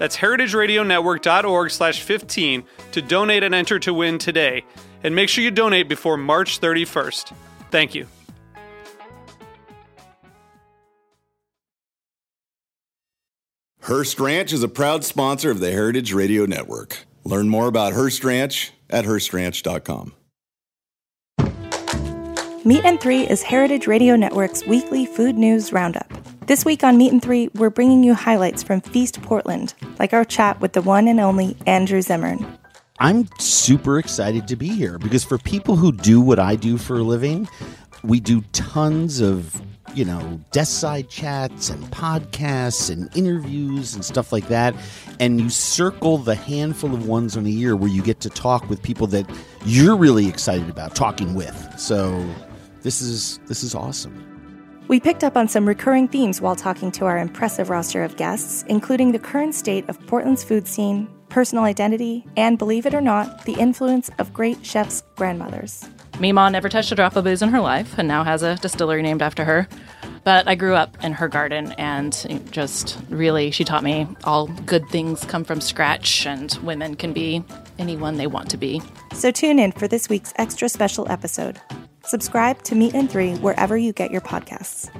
That's heritageradionetwork.org slash 15 to donate and enter to win today. And make sure you donate before March 31st. Thank you. Hearst Ranch is a proud sponsor of the Heritage Radio Network. Learn more about Hearst Ranch at HearstRanch.com. Meat and Three is Heritage Radio Network's weekly food news roundup. This week on Meat and Three, we're bringing you highlights from Feast Portland, like our chat with the one and only Andrew Zimmern. I'm super excited to be here because for people who do what I do for a living, we do tons of you know, desk side chats and podcasts and interviews and stuff like that. And you circle the handful of ones in a year where you get to talk with people that you're really excited about talking with. So this is this is awesome. We picked up on some recurring themes while talking to our impressive roster of guests, including the current state of Portland's food scene, personal identity, and believe it or not, the influence of great chefs' grandmothers. Mima never touched a drop of booze in her life and now has a distillery named after her. But I grew up in her garden and just really, she taught me all good things come from scratch and women can be anyone they want to be. So tune in for this week's extra special episode. Subscribe to Meat and Three wherever you get your podcasts.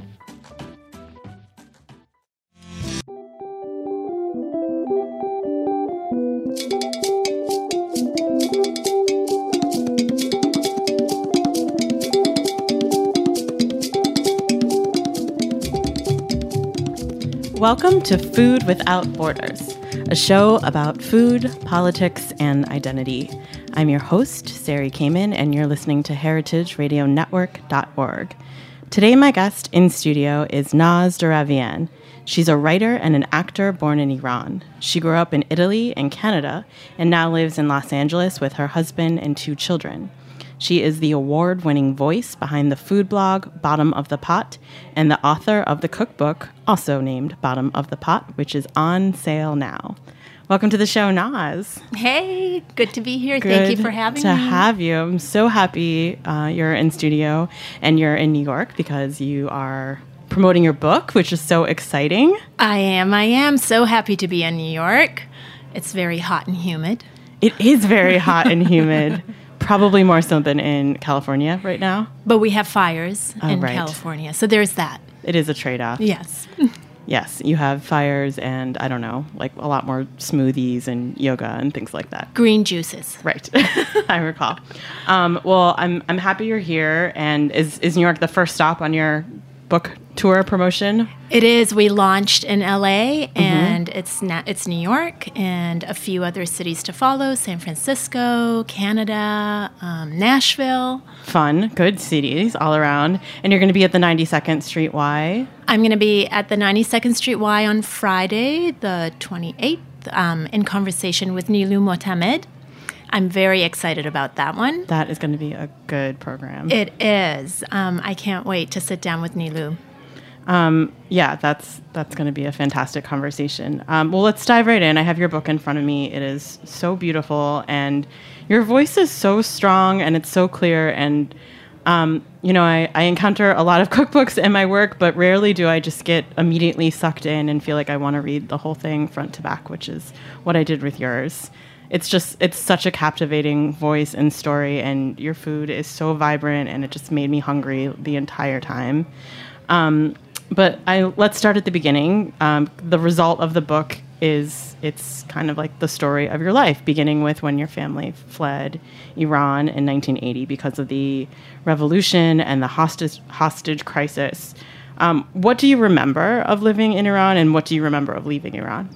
Welcome to Food Without Borders, a show about food, politics, and identity. I'm your host, Sari Kamen, and you're listening to heritageradionetwork.org. Today, my guest in studio is Naz Deravian. She's a writer and an actor born in Iran. She grew up in Italy and Canada and now lives in Los Angeles with her husband and two children. She is the award winning voice behind the food blog Bottom of the Pot and the author of the cookbook, also named Bottom of the Pot, which is on sale now. Welcome to the show, Naz. Hey, good to be here. Good Thank you for having to me. To have you. I'm so happy uh, you're in studio and you're in New York because you are promoting your book, which is so exciting. I am. I am so happy to be in New York. It's very hot and humid. It is very hot and humid. Probably more so than in California right now. But we have fires Oh, in right. California, so there's that. It is a trade off. Yes. Yes, you have fires and I don't know, like a lot more smoothies and yoga and things like that. Green juices. Right, I recall. Um, well, I'm I'm happy you're here. And is is New York the first stop on your book tour promotion? It is. We launched in LA, Mm-hmm. and it's na- it's New York and a few other cities to follow: San Francisco, Canada, um, Nashville. Fun, good cities all around. And you're going to be at the 92nd Street Y. I'm going to be at the 92nd Street Y on Friday, the 28th, um, in conversation with Nilou Motamed. I'm very excited about that one. That is going to be a good program. It is. Um, I can't wait to sit down with Nilou. Um, yeah, that's that's going to be a fantastic conversation. Um, well, let's dive right in. I have your book in front of me. It is so beautiful, and your voice is so strong, and it's so clear. And um, you know, I, I encounter a lot of cookbooks in my work, but rarely do I just get immediately sucked in and feel like I want to read the whole thing front to back, which is what I did with yours. It's just it's such a captivating voice and story, and your food is so vibrant, and it just made me hungry the entire time. Um, but I let's start at the beginning. Um, the result of the book is it's kind of like the story of your life, beginning with when your family fled Iran in 1980 because of the revolution and the hostage hostage crisis. Um, what do you remember of living in Iran, and what do you remember of leaving Iran?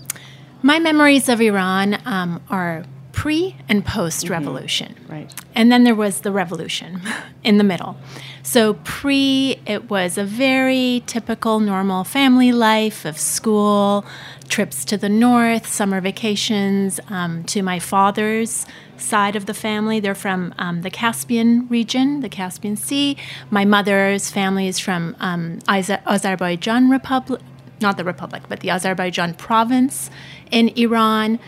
My memories of Iran um, are pre and post revolution. Right. And then there was the revolution in the middle. So, pre, it was a very typical, normal family life of school, trips to the north, summer vacations. Um, to my father's side of the family, they're from um, the Caspian region, the Caspian Sea. My mother's family is from um, Azer- Azerbaijan Republic, not the Republic, but the Azerbaijan province in Iran.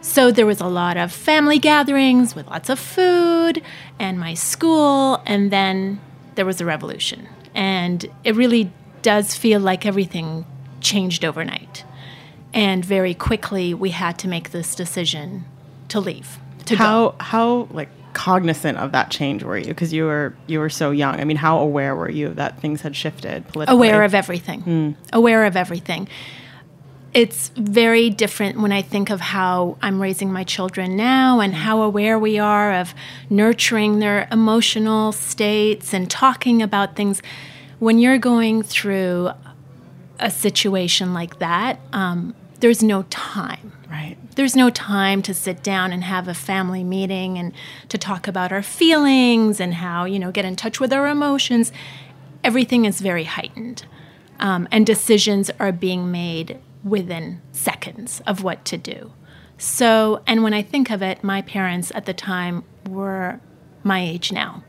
So there was a lot of family gatherings with lots of food and my school, and then there was a revolution. And it really does feel like everything changed overnight. And very quickly, we had to make this decision to leave. To how go. how like cognizant of that change were you? Because you were you were so young. I mean, how aware were you that things had shifted politically? aware of everything. Hmm. Aware of everything. It's very different when I think of how I'm raising my children now and how aware we are of nurturing their emotional states and talking about things. When you're going through a situation like that, um, there's no time. right. There's no time to sit down and have a family meeting and to talk about our feelings and how, you know, get in touch with our emotions. Everything is very heightened. Um, and decisions are being made within seconds of what to do. So, and when I think of it, my parents at the time were my age now.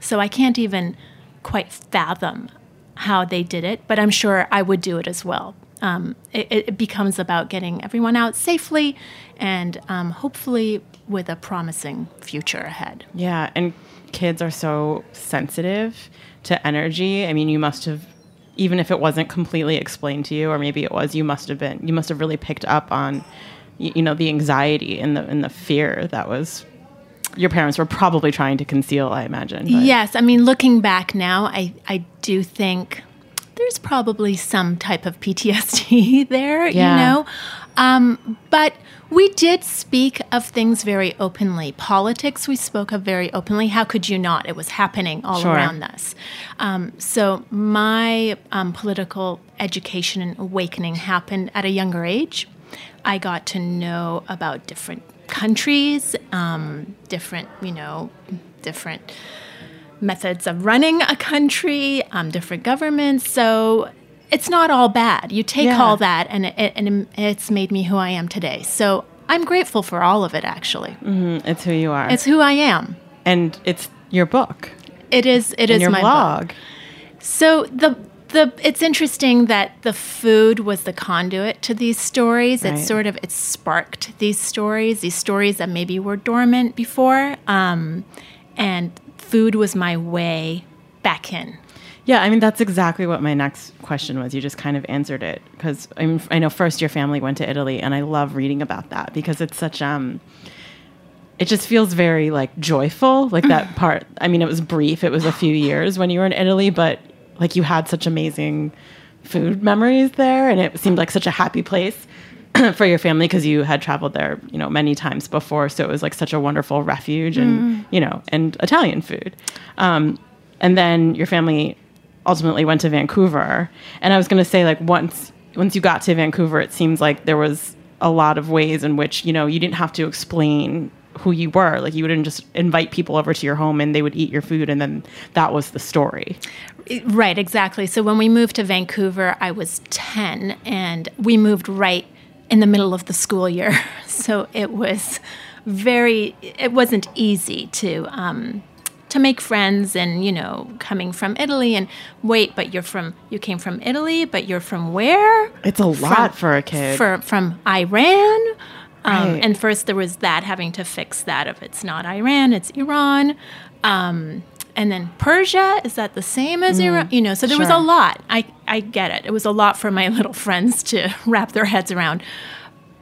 So I can't even quite fathom how they did it, but I'm sure I would do it as well. Um, it, it becomes about getting everyone out safely and um, hopefully with a promising future ahead. Yeah, and kids are so sensitive to energy. I mean, you must have even if it wasn't completely explained to you or maybe it was, you must have been you must have really picked up on you know, the anxiety and the and the fear that was your parents were probably trying to conceal, I imagine. but- Yes, I mean, looking back now, I, I do think there's probably some type of PTSD there, Yeah. you know? Um, but we did speak of things very openly. Politics, we spoke of very openly. How could you not? It was happening all Sure. around us. Um, so my um, political education and awakening happened at a younger age. I got to know about different countries, um, different, you know, different methods of running a country, um, different governments. So it's not all bad. You take Yeah. all that, and it, and it's made me who I am today. So I'm grateful for all of it. Actually, It's who you are. it's who I am. and it's your book It is. It is your my blog. book. So the the it's interesting that the food was the conduit to these stories. Right. It sort of it sparked these stories, these stories that maybe were dormant before, um, and food was my way back in. Yeah, I mean that's exactly what my next question was. You just kind of answered it because I, know first your family went to Italy, and I love reading about that because it's such um, it just feels very like joyful. Like that part. I mean, it was brief. It was a few years when you were in Italy, but like you had such amazing food memories there, and it seemed like such a happy place. for your family because you had traveled there, you know, many times before, so it was like such a wonderful refuge and you know, and Italian food. Um, and then your family ultimately went to Vancouver, and I was going to say like once once you got to Vancouver, it seems like there was a lot of ways in which you know you didn't have to explain who you were like you wouldn't just invite people over to your home and they would eat your food and then that was the story Right, exactly. So when we moved to Vancouver, I was 10 and we moved right in the middle of the school year. So it was very, it wasn't easy to, um, to make friends and, you know, coming from Italy and wait, but you're from, you came from Italy, but you're from where? it's a lot for a kid For, from Iran. Um, Right. And first there was that having to fix that if it's not Iran, it's Iran. Um, and then Persia, is that the same as Iran? You know, so there was a Mm, lot. I, I get it. It was a lot for my little friends to wrap their heads around.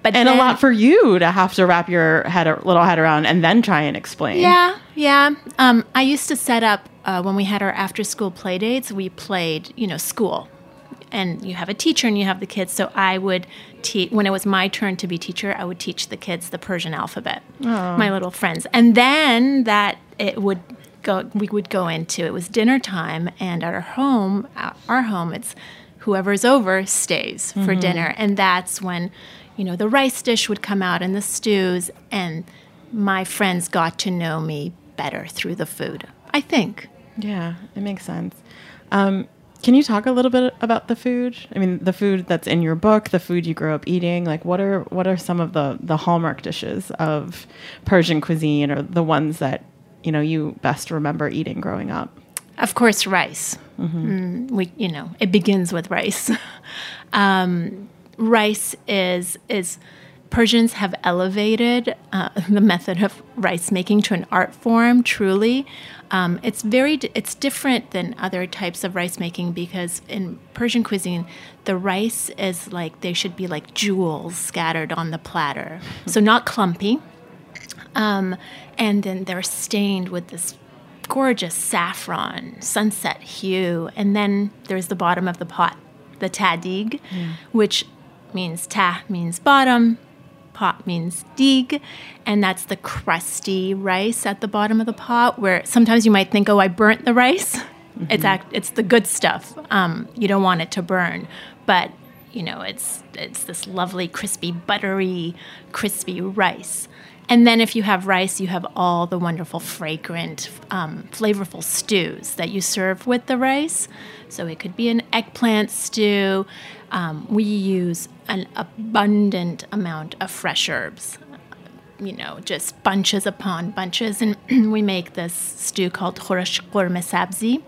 But and a lot for you to have to wrap your head a little head around and then try and explain Yeah, yeah. Um, I used to set up uh, when we had our after school play dates. We played, you know, school. and you have a teacher and you have the kids. So I would teach when it was my turn to be teacher. I would teach the kids the Persian alphabet, my little friends, and then that it would go. We would go into it was dinner time, and at our home, our home, it's whoever's over stays for dinner, and that's when you know the rice dish would come out and the stews, and my friends got to know me better through the food. I think. Yeah, it makes sense. Um, can you talk a little bit about the food? I mean, the food that's in your book, the food you grew up eating. Like, what are what are some of the the hallmark dishes of Persian cuisine, or the ones that you know you best remember eating growing up? Of course, rice. Mm, we, you know, it begins with rice. um, rice is is Persians have elevated uh, the method of rice making to an art form. Truly, um, it's very it's different than other types of rice making because in Persian cuisine, the rice is like they should be like jewels scattered on the platter, so not clumpy. Um, and then they're stained with this gorgeous saffron sunset hue. And then there's the bottom of the pot, the tadig, which means ta means bottom, pot means dig, and that's the crusty rice at the bottom of the pot. Where sometimes you might think, "Oh, I burnt the rice." It's act, it's the good stuff. Um, you don't want it to burn, but you know it's it's this lovely, crispy, buttery, crispy rice. And then if you have rice, you have all the wonderful, fragrant, um, flavorful stews that you serve with the rice. So it could be an eggplant stew. Um, we use an abundant amount of fresh herbs. You know, just bunches upon bunches, and we make this stew called khurash ghorme sabzi,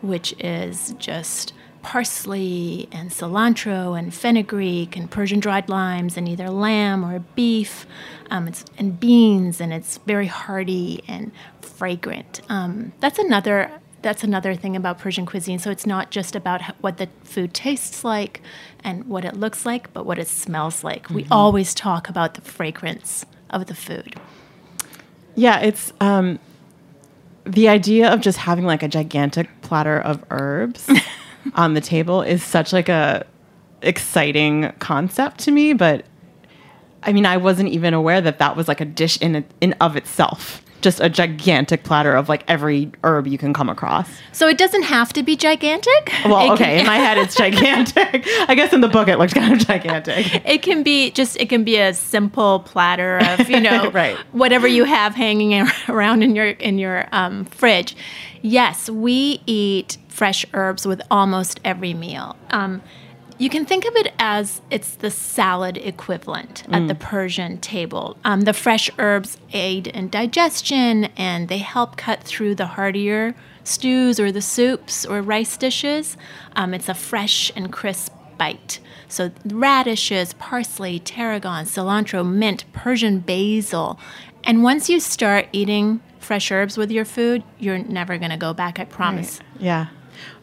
which is just parsley and cilantro and fenugreek and Persian dried limes and either lamb or beef, um, it's, and beans, and it's very hearty and fragrant. Um, that's another. That's another thing about Persian cuisine. So it's not just about what the food tastes like and what it looks like, but what it smells like. We always talk about the fragrance of the food. Yeah, it's um, the idea of just having like a gigantic platter of herbs on the table is such like a exciting concept to me. But I mean, I wasn't even aware that that was like a dish in in of itself. Just a gigantic platter of like every herb you can come across. So it doesn't have to be gigantic. Well, okay, in my head it's gigantic. I guess in the book it looks kind of gigantic. it can be just it can be a simple platter of you know Right. whatever you have hanging around in your in your um, fridge yes we eat fresh herbs with almost every meal um, you can think of it as it's the salad equivalent at the Persian table. Um, the fresh herbs aid in digestion and they help cut through the heartier stews or the soups or rice dishes. Um, it's a fresh and crisp bite. So radishes, parsley, tarragon, cilantro, mint, Persian basil. And once you start eating fresh herbs with your food, you're never going to go back, I promise. Yeah.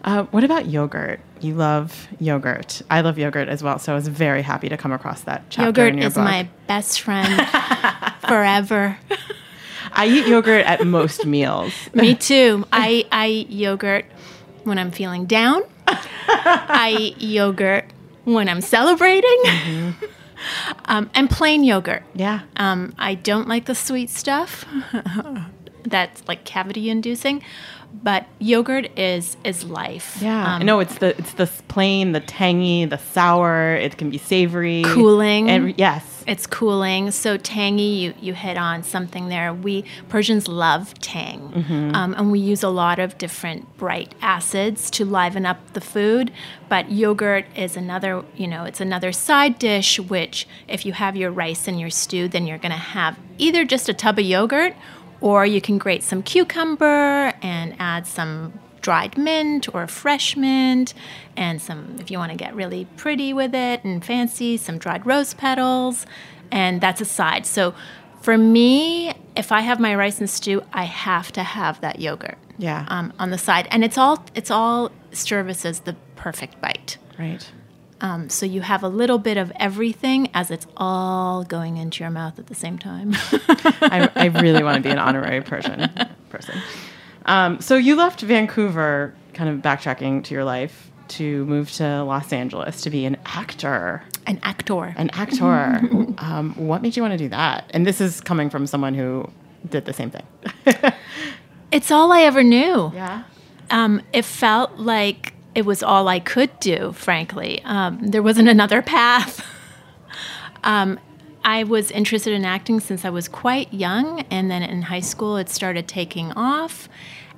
Uh, what about yogurt? You love yogurt. I love yogurt as well. So I was very happy to come across that chapter Yogurt in your is book. my best friend forever. I eat yogurt at most meals. Me too. I, I eat yogurt when I'm feeling down. I eat yogurt when I'm celebrating. um, and plain yogurt. Yeah. Um, I don't like the sweet stuff. That's like cavity inducing. But yogurt is is life. Yeah. Um, no, it's the it's the plain, the tangy, the sour. It can be savory, Cooling. and yes, It's cooling, so tangy. You you hit on something there. We Persians love tang, um, and we use a lot of different bright acids to liven up the food. But yogurt is another, you know, it's another side dish. Which, if you have your rice and your stew, then you're going to have either just a tub of yogurt, or you can grate some cucumber and add some dried mint or fresh mint and some if you want to get really pretty with it and fancy some dried rose petals and that's a side so for me if i have my rice and stew i have to have that yogurt Yeah. um, on the side and it's all it's all services the perfect bite right. Um, so you have a little bit of everything as it's all going into your mouth at the same time I, I really want to be an honorary Persian person. Um, so you left Vancouver, kind of backtracking to your life. to move to Los Angeles to be an actor. An actor. An actor. um, what made you want to do that? And this is coming from someone who did the same thing. It's all I ever knew. yeah. Um, it felt like it was all I could do, frankly. Um, there wasn't another path. um, I was interested in acting since I was quite young, and then in high school it started taking off.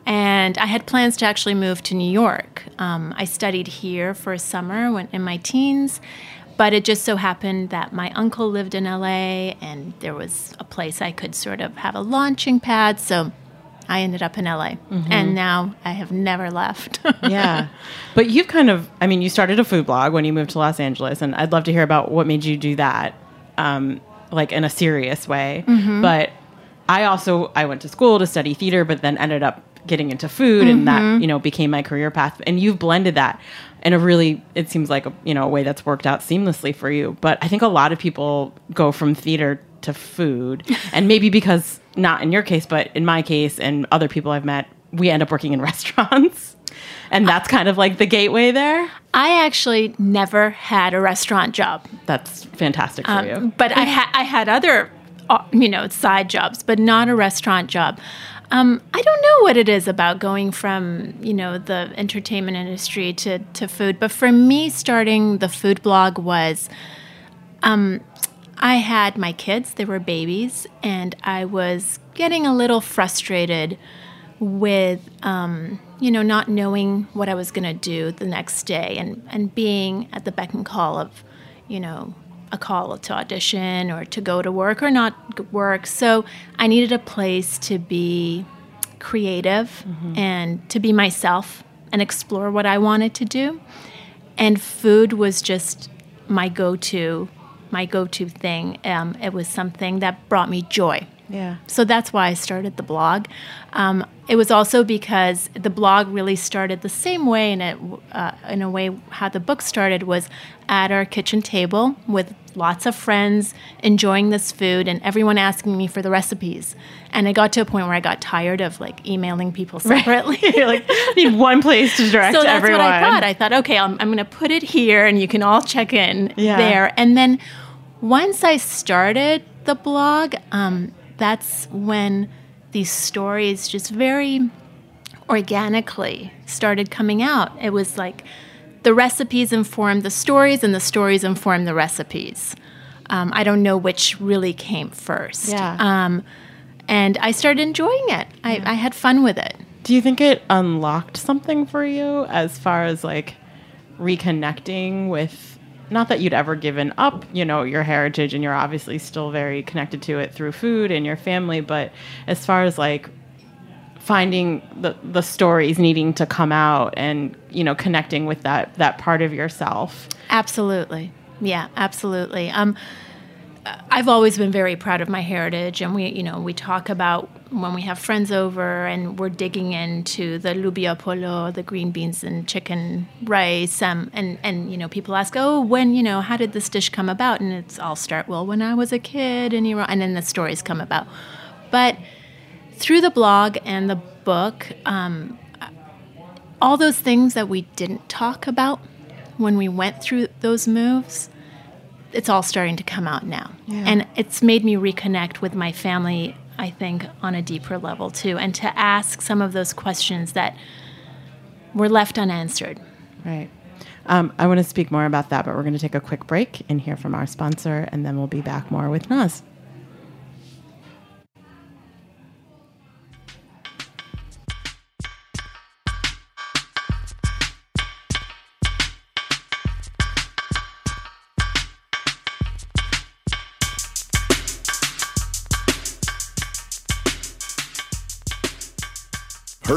And I had plans to actually move to New York. Um, I studied here for a summer when, in my teens, but it just so happened that my uncle lived in LA, and there was a place I could sort of have a launching pad. So I ended up in LA, mm-hmm. and now I have never left. yeah. But you've kind of, I mean, you started a food blog when you moved to Los Angeles, and I'd love to hear about what made you do that, um, like in a serious way. Mm-hmm. But I also, I went to school to study theater, but then ended up getting into food, and that, mm-hmm. you know, became my career path. And you've blended that in a really, it seems like, a, you know, a way that's worked out seamlessly for you. But I think a lot of people go from theater to food, and maybe because, not in your case, but in my case and other people I've met, we end up working in restaurants. And that's kind of like the gateway there. I actually never had a restaurant job, That's fantastic for you. but I, ha- I had other, uh, you know, side jobs, but not a restaurant job. Um, I don't know what it is about going from, you know, the entertainment industry to, to food, but for me, starting the food blog was um, I had my kids, they were babies, and I was getting a little frustrated with, um, you know, not knowing what I was going to do the next day and, and being at the beck and call of, you know, a call to audition or to go to work or not work. So I needed a place to be creative and to be myself and explore what I wanted to do. And food was just my go-to, my go-to thing. Um, it was something that brought me joy. Yeah. So that's why I started the blog. Um, it was also because the blog really started the same way, and it, uh, in a way, how the book started was at our kitchen table with lots of friends enjoying this food, and everyone asking me for the recipes. And I got to a point where I got tired of like emailing people separately. You're like, I need one place to direct so that's everyone. what I thought. I thought, okay, I'm, I'm going to put it here, and you can all check in Yeah. there. And then once I started the blog, um, that's when these stories just very organically started coming out. It was like the recipes informed the stories, and the stories informed the recipes. Um, I don't know which really came first. Yeah. Um, and I started enjoying it. I, I had fun with it. Do you think it unlocked something for you as far as like reconnecting with not that you'd ever given up, you know, your heritage and you're obviously still very connected to it through food and your family, but as far as like finding the the stories needing to come out and, you know, connecting with that that part of yourself. Absolutely. Yeah, absolutely. Um, I've always been very proud of my heritage, and we, you know, we talk about when we have friends over and we're digging into the lubia polo, the green beans and chicken rice, um, and and you know, people ask, oh, when, you know, how did this dish come about? And it's all start well when I was a kid in Iran, and then the stories come about. But through the blog and the book, um, all those things that we didn't talk about when we went through those moves, it's all starting to come out now. And it's made me reconnect with my family, I think, on a deeper level too, and to ask some of those questions that were left unanswered. Right. Um, I want to speak more about that, but we're going to take a quick break and hear from our sponsor, and then we'll be back more with Naz.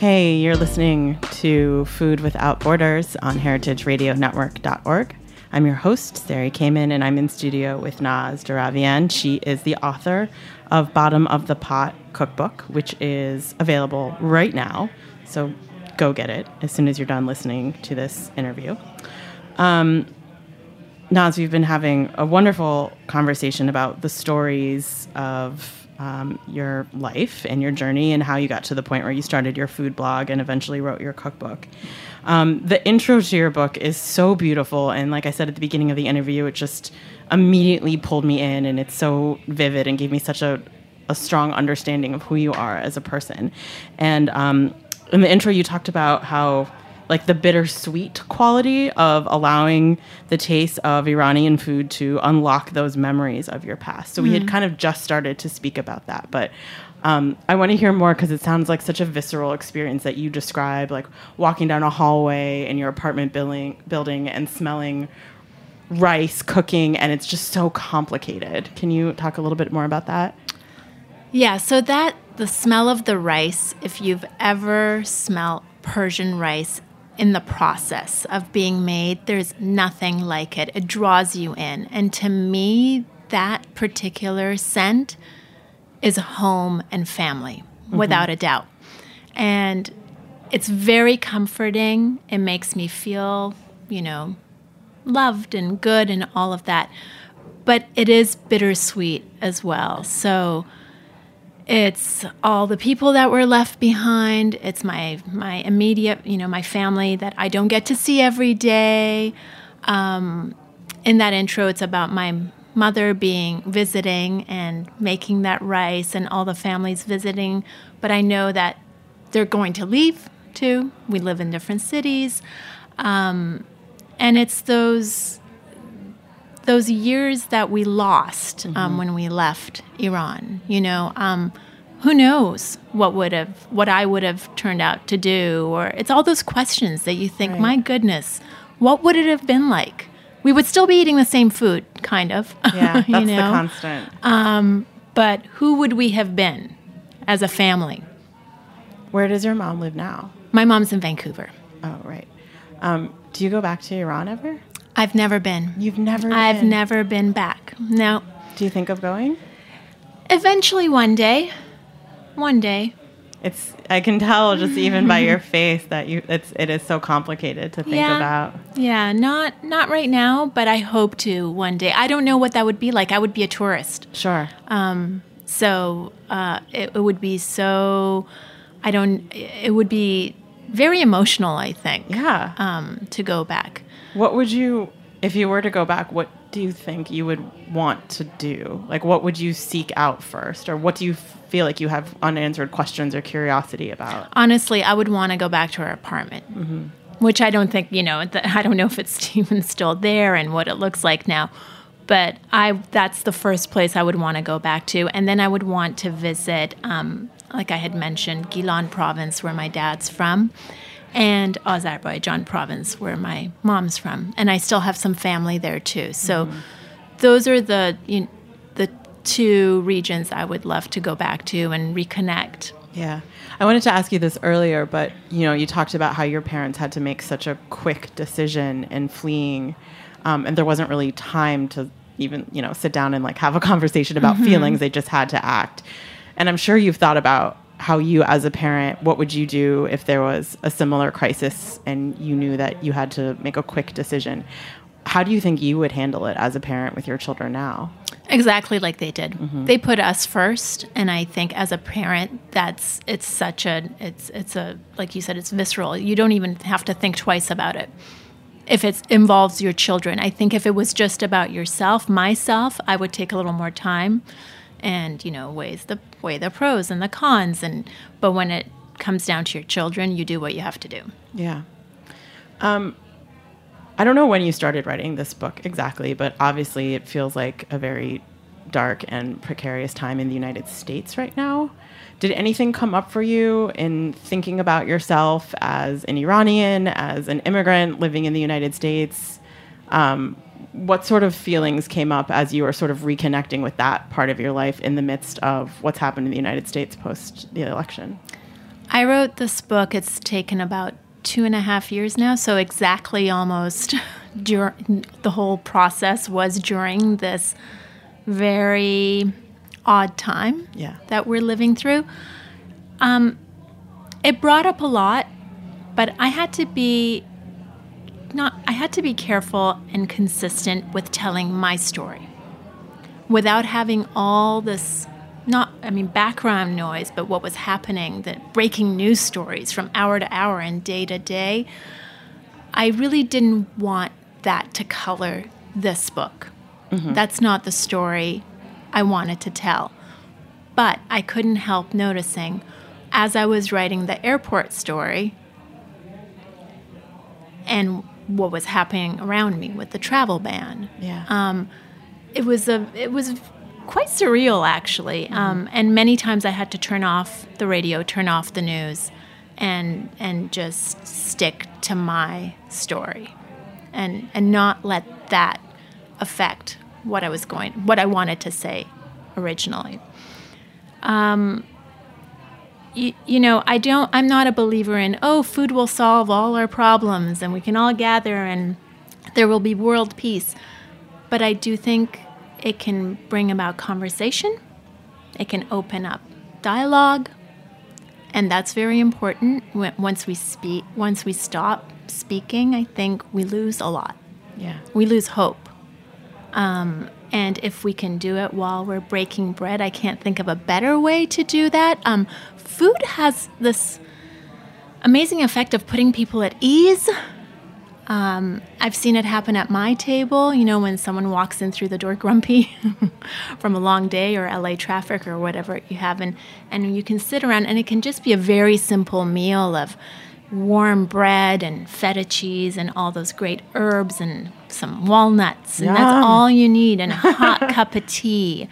Hey, you're listening to Food Without Borders on heritageradionetwork.org. I'm your host, Sari Kamen, and I'm in studio with Naz Deravian. She is the author of Bottom of the Pot Cookbook, which is available right now. So go get it as soon as you're done listening to this interview. Um, Naz, we've been having a wonderful conversation about the stories of um, your life and your journey and how you got to the point where you started your food blog and eventually wrote your cookbook. Um, the intro to your book is so beautiful. And like I said at the beginning of the interview, it just immediately pulled me in and it's so vivid and gave me such a, a strong understanding of who you are as a person. And um, in the intro, you talked about how like the bittersweet quality of allowing the taste of Iranian food to unlock those memories of your past. So we had kind of just started to speak about that, but um, I want to hear more because it sounds like such a visceral experience that you describe, like walking down a hallway in your apartment building, building and smelling rice cooking, and it's just so complicated. Can you talk a little bit more about that? Yeah, so that the smell of the rice, if you've ever smelled Persian rice in the process of being made, there's nothing like it. It draws you in. And to me, that particular scent is home and family, mm-hmm. without a doubt. And it's very comforting. It makes me feel, you know, loved and good and all of that. But it is bittersweet as well. So it's all the people that were left behind. It's my my immediate, you know, my family that I don't get to see every day. Um, in that intro, it's about my mother being visiting and making that rice, and all the families visiting. But I know that they're going to leave too. We live in different cities, um, and it's those those years that we lost um, mm-hmm. when we left Iran. You know, um, who knows what would have, what I would have turned out to do, or it's all those questions that you think, right. my goodness, what would it have been like? We would still be eating the same food, kind of. Yeah, that's you know? the constant. Um, but who would we have been as a family? Where does your mom live now? My mom's in Vancouver. Oh, right. Um, do you go back to Iran ever? I've never been. You've never I've never been back. No. Do you think of going? Eventually one day. One day. It's I can tell just even by your face that you it's it is so complicated to think yeah. about. Yeah, not not right now, but I hope to one day. I don't know what that would be like. I would be a tourist. Sure. Um so uh, it, it would be so I don't it would be very emotional, I think. Yeah. Um, to go back. What would you, if you were to go back, what do you think you would want to do? Like, what would you seek out first? Or what do you feel like you have unanswered questions or curiosity about? Honestly, I would want to go back to our apartment. Mm-hmm. Which I don't think, you know, I don't know if it's even still there and what it looks like now but I that's the first place I would want to go back to, and then I would want to visit, um, like I had mentioned, Gilan province where my dad's from, and Azerbaijan province, where my mom's from, and I still have some family there too. So mm-hmm. those are the you know, the two regions I would love to go back to and reconnect. Yeah. I wanted to ask you this earlier, but you know, you talked about how your parents had to make such a quick decision in fleeing, um, and there wasn't really time to even you know sit down and like have a conversation about mm-hmm. feelings. They just had to act. And I'm sure you've thought about how you as a parent what would you do if there was a similar crisis and you knew that you had to make a quick decision? How do you think you would handle it as a parent with your children now? Exactly like they did. Mm-hmm. they put us first and i think as a parent that's it's such a it's it's a like you said it's visceral. You don't even have to think twice about it. If it involves your children i think if it was just about yourself myself i would take a little more time and you know weighs the weigh the pros and the cons and but when it comes down to your children you do what you have to do yeah I don't know when you started writing this book exactly, but obviously it feels like a very dark and precarious time in the United States right now. Did anything come up for you in thinking about yourself as an Iranian, as an immigrant living in the United States? Um, what sort of feelings came up as you were sort of reconnecting with that part of your life in the midst of what's happened in the United States post the election? I wrote this book. It's taken about two and a half years now, so exactly almost dur- the whole process was during this very odd time Yeah. that we're living through. Um, it brought up a lot, but I had to be had to be careful and consistent with telling my story without having all this not i mean background noise but what was happening the breaking news stories from hour to hour and day to day. I really didn't want that to color this book. Mm-hmm. That's not the story i wanted to tell. But i couldn't help noticing as i was writing the airport story and what was happening around me with the travel ban. Yeah. it was a it was quite surreal actually. Um, and many times i had to turn off the radio turn off the news and and just stick to my story and and not let that affect what i was going what i wanted to say originally. Um, you, you know i don't i'm not a believer in oh food will solve all our problems and we can all gather and there will be world peace but I do think it can bring about conversation. It can open up dialogue, and that's very important. Once we speak, once we stop speaking, I think we lose a lot. yeah. We lose hope. Um, and if we can do it while we're breaking bread, I can't think of a better way to do that. Um, food has this amazing effect of putting people at ease. Um, I've seen it happen at my table, you know, when someone walks in through the door grumpy from a long day or LA traffic or whatever you have, and, and you can sit around and it can just be a very simple meal of warm bread and feta cheese and all those great herbs and some walnuts. And Yum. that's all you need, and a hot cup of tea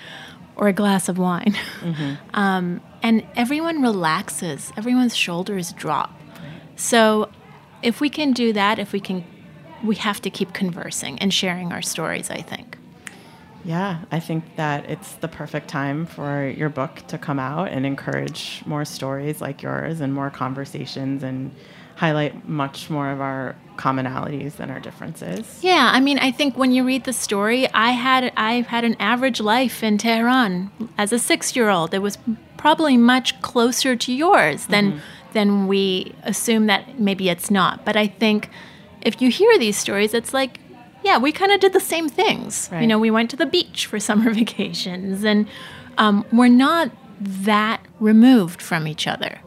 or a glass of wine. Um, and everyone relaxes, everyone's shoulders drop. So if we can do that, if we can, we have to keep conversing and sharing our stories, I think. Yeah, I think that it's the perfect time for your book to come out and encourage more stories like yours and more conversations and highlight much more of our commonalities than our differences. Yeah, I mean, I think when you read the story, I had I've had an average life in Tehran as a six-year-old. It was probably much closer to yours than than we assume that maybe it's not. But I think if you hear these stories, it's like, yeah, we kind of did the same things. You know, we went to the beach for summer vacations, and um, we're not that removed from each other.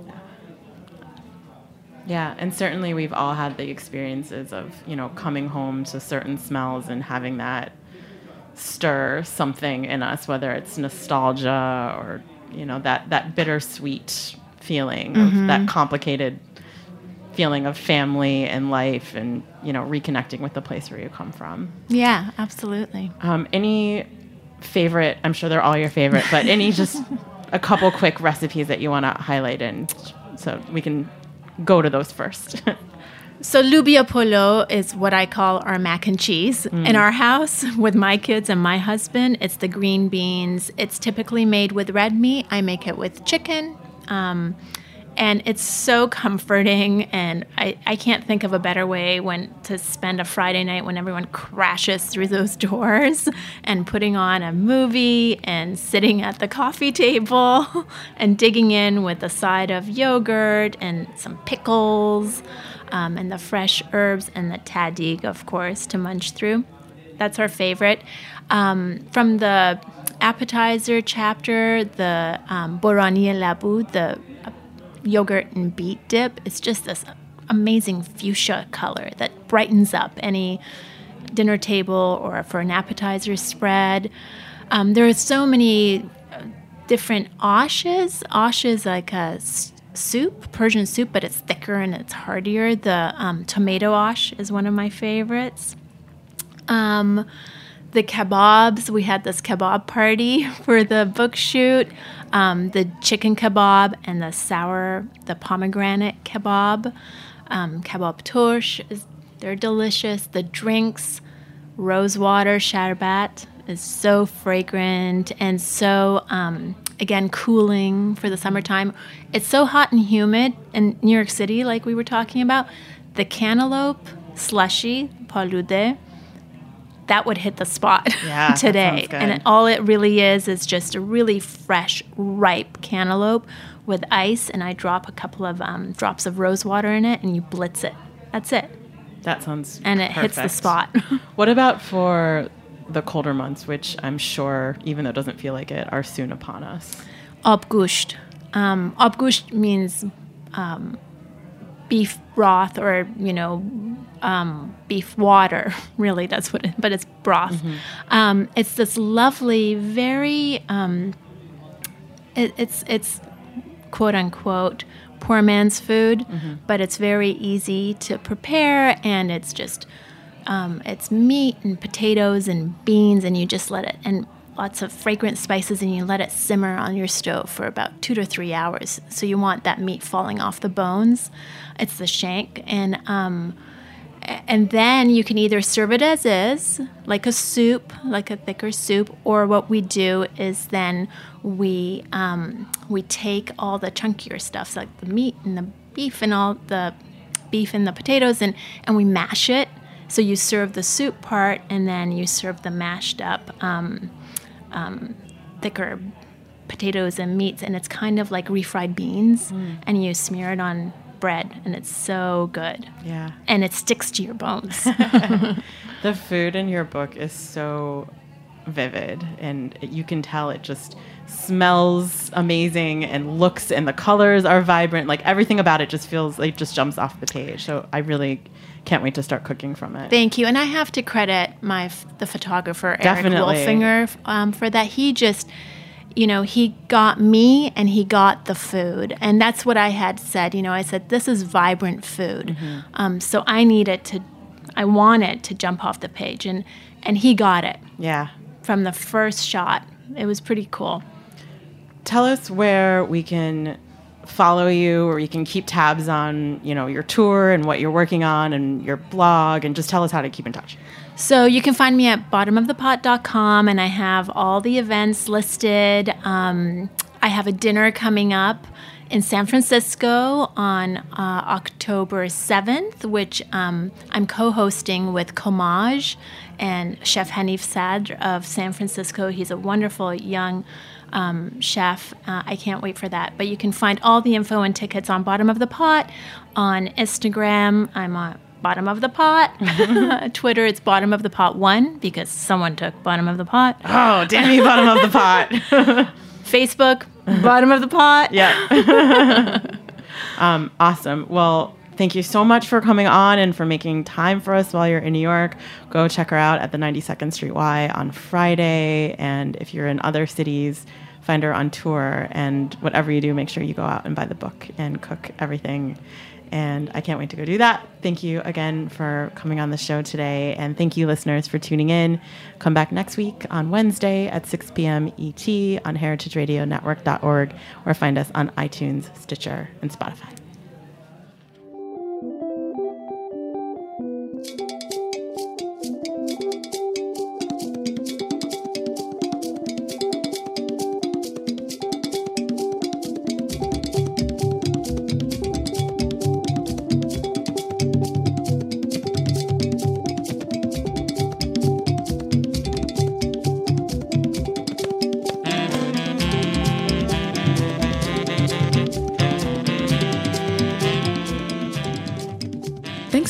Yeah, and certainly we've all had the experiences of, you know, coming home to certain smells and having that stir something in us, whether it's nostalgia or, you know, that, that bittersweet feeling of that complicated feeling of family and life and, you know, reconnecting with the place where you come from. Yeah, absolutely. Um, any favorite, I'm sure they're all your favorite, but any just a couple quick recipes that you want to highlight and so we can go to those first. So lubia polo is what I call our mac and cheese. In our house with my kids and my husband, it's the green beans. It's typically made with red meat. I make it with chicken. Um, and it's so comforting and I, I can't think of a better way when to spend a friday night when everyone crashes through those doors and putting on a movie and sitting at the coffee table and digging in with a side of yogurt and some pickles um, and the fresh herbs and the tadig of course to munch through that's our favorite. Um, from the appetizer chapter, the um, Borani Labu, the yogurt and beet dip, it's just this amazing fuchsia color that brightens up any dinner table or for an appetizer spread. Um, there are so many uh, different ashes. Ash is like a soup, Persian soup, but it's thicker and it's heartier. The um, tomato ash is one of my favorites. Um, the kebabs, we had this kebab party for the book shoot. Um, the chicken kebab and the sour, the pomegranate kebab. Um, kebab is, they're delicious. The drinks, rose water, sharbat, is so fragrant and so um, again cooling for the summertime. It's so hot and humid in New York City, like we were talking about. The cantaloupe slushy, palude, that would hit the spot Yeah, today. And it, all it really is is just a really fresh, ripe cantaloupe with ice, and I drop a couple of um, drops of rose water in it, and you blitz it. That's it, That sounds and it hits the spot. What about for the colder months, which I'm sure, even though it doesn't feel like it, are soon upon us? Abgoosht. Um, abgoosht means um, beef broth or, you know, um, beef water. Really, that's what it, but it's broth. Um, it's this lovely, very, um, it, it's, it's quote unquote poor man's food, but it's very easy to prepare and it's just um, it's meat and potatoes and beans and you just let it and lots of fragrant spices and you let it simmer on your stove for about two to three hours. So you want that meat falling off the bones. It's the shank. And um, and then you can either serve it as is, like a soup, like a thicker soup, or what we do is then we um, we take all the chunkier stuff, like the meat and the beef and all the beef and the potatoes, and and we mash it. So you serve the soup part, and then you serve the mashed up, um, um, thicker potatoes and meats, and it's kind of like refried beans, and you smear it on bread, and it's so good Yeah. and it sticks to your bones. The food in your book is so vivid, and you can tell it just smells amazing and looks, and the colors are vibrant. Like everything about it just feels like just jumps off the page. So I really can't wait to start cooking from it. Thank you, and I have to credit my the photographer Eric Wolfinger um, for that. He just, you know, he got me and he got the food, and that's what I had said. You know, I said this is vibrant food, Mm-hmm. um, so I needed to, I wanted to jump off the page, and and he got it yeah. from the first shot. It was pretty cool. tell us where we can follow you or you can keep tabs on you know your tour and what you're working on and your blog and just tell us how to keep in touch So you can find me at bottomofthepot.com and I have all the events listed. Um, I have a dinner coming up in San Francisco on uh, October 7th, which um, I'm co hosting with Komaaj and Chef Hanif Sadr of San Francisco. He's a wonderful young um, chef. Uh, I can't wait for that. But you can find all the info and tickets on Bottom of the Pot on Instagram. I'm on Bottom of the Pot. Twitter, it's Bottom of the Pot One because someone took Bottom of the Pot. oh damn you bottom of the pot Facebook, Bottom of the Pot. yeah um, awesome well thank you so much for coming on and for making time for us while you're in new york go check her out at the 92nd street y on friday and if you're in other cities find her on tour and whatever you do make sure you go out and buy the book and cook everything and I can't wait to go do that. Thank you again for coming on the show today. And thank you, listeners, for tuning in. Come back next week on Wednesday at 6 p.m. ET on heritageradionetwork.org or find us on iTunes, Stitcher, and Spotify.